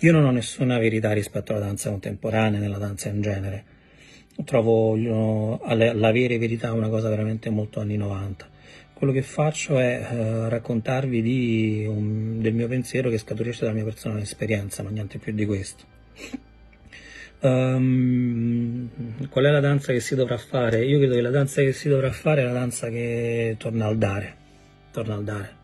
Io non ho nessuna verità rispetto alla danza contemporanea, nella danza in genere. Trovo l'avere verità una cosa veramente molto anni 90. Quello che faccio è eh, raccontarvi di un, del mio pensiero che scaturisce dalla mia personale esperienza, ma niente più di questo. Um, qual è la danza che si dovrà fare? Io credo che la danza che si dovrà fare è la danza che torna al dare, torna al dare.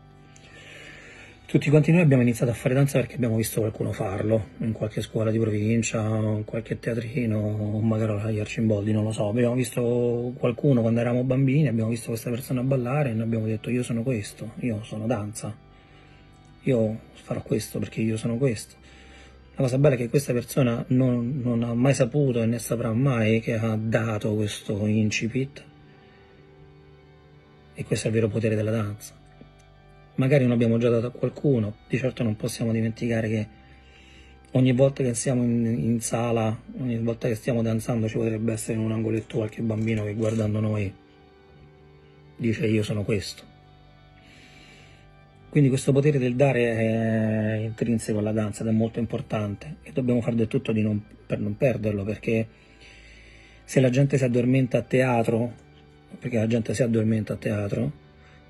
Tutti quanti noi abbiamo iniziato a fare danza perché abbiamo visto qualcuno farlo, in qualche scuola di provincia, in qualche teatrino, o magari agli Arcimboldi, non lo so. Abbiamo visto qualcuno quando eravamo bambini, abbiamo visto questa persona ballare e noi abbiamo detto io sono questo, io sono danza, io farò questo perché io sono questo. La cosa bella è che questa persona non, non ha mai saputo e ne saprà mai che ha dato questo incipit e questo è il vero potere della danza magari non abbiamo già dato a qualcuno, di certo non possiamo dimenticare che ogni volta che siamo in, in, sala, ogni volta che stiamo danzando ci potrebbe essere in un angoletto qualche bambino che guardando noi dice io sono questo. Quindi questo potere del dare è intrinseco alla danza ed è molto importante e dobbiamo fare del tutto non, per non perderlo perché se la gente si addormenta a teatro, perché la gente si addormenta a teatro,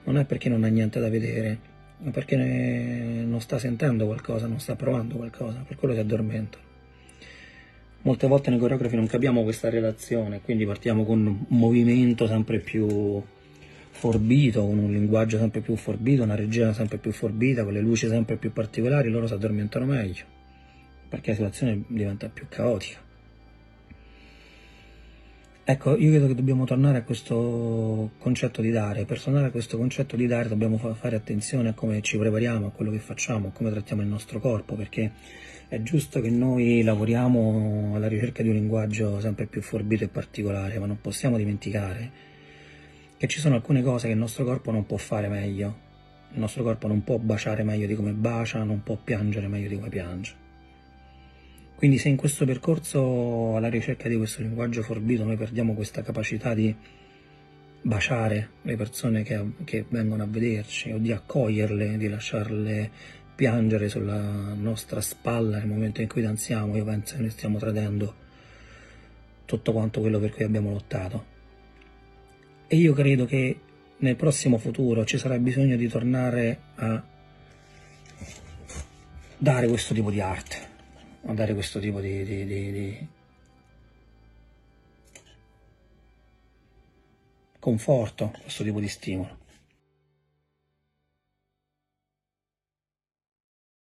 non è perché non ha niente da vedere, ma perché non sta sentendo qualcosa, non sta provando qualcosa, per quello si addormenta. Molte volte noi coreografi non capiamo questa relazione, quindi partiamo con un movimento sempre più forbito, con un linguaggio sempre più forbito, una regia sempre più forbita, con le luci sempre più particolari, loro si addormentano meglio, perché la situazione diventa più caotica. Ecco, io credo che dobbiamo tornare a questo concetto di dare. Per tornare a questo concetto di dare dobbiamo fare attenzione a come ci prepariamo, a quello che facciamo, a come trattiamo il nostro corpo, perché è giusto che noi lavoriamo alla ricerca di un linguaggio sempre più forbito e particolare, ma non possiamo dimenticare che ci sono alcune cose che il nostro corpo non può fare meglio. Il nostro corpo non può baciare meglio di come bacia, non può piangere meglio di come piange. Quindi se in questo percorso alla ricerca di questo linguaggio forbito noi perdiamo questa capacità di baciare le persone che, che vengono a vederci o di accoglierle, di lasciarle piangere sulla nostra spalla nel momento in cui danziamo, io penso che noi stiamo tradendo tutto quanto quello per cui abbiamo lottato. E io credo che nel prossimo futuro ci sarà bisogno di tornare a dare questo tipo di arte dare questo tipo di, di, di, di conforto, questo tipo di stimolo.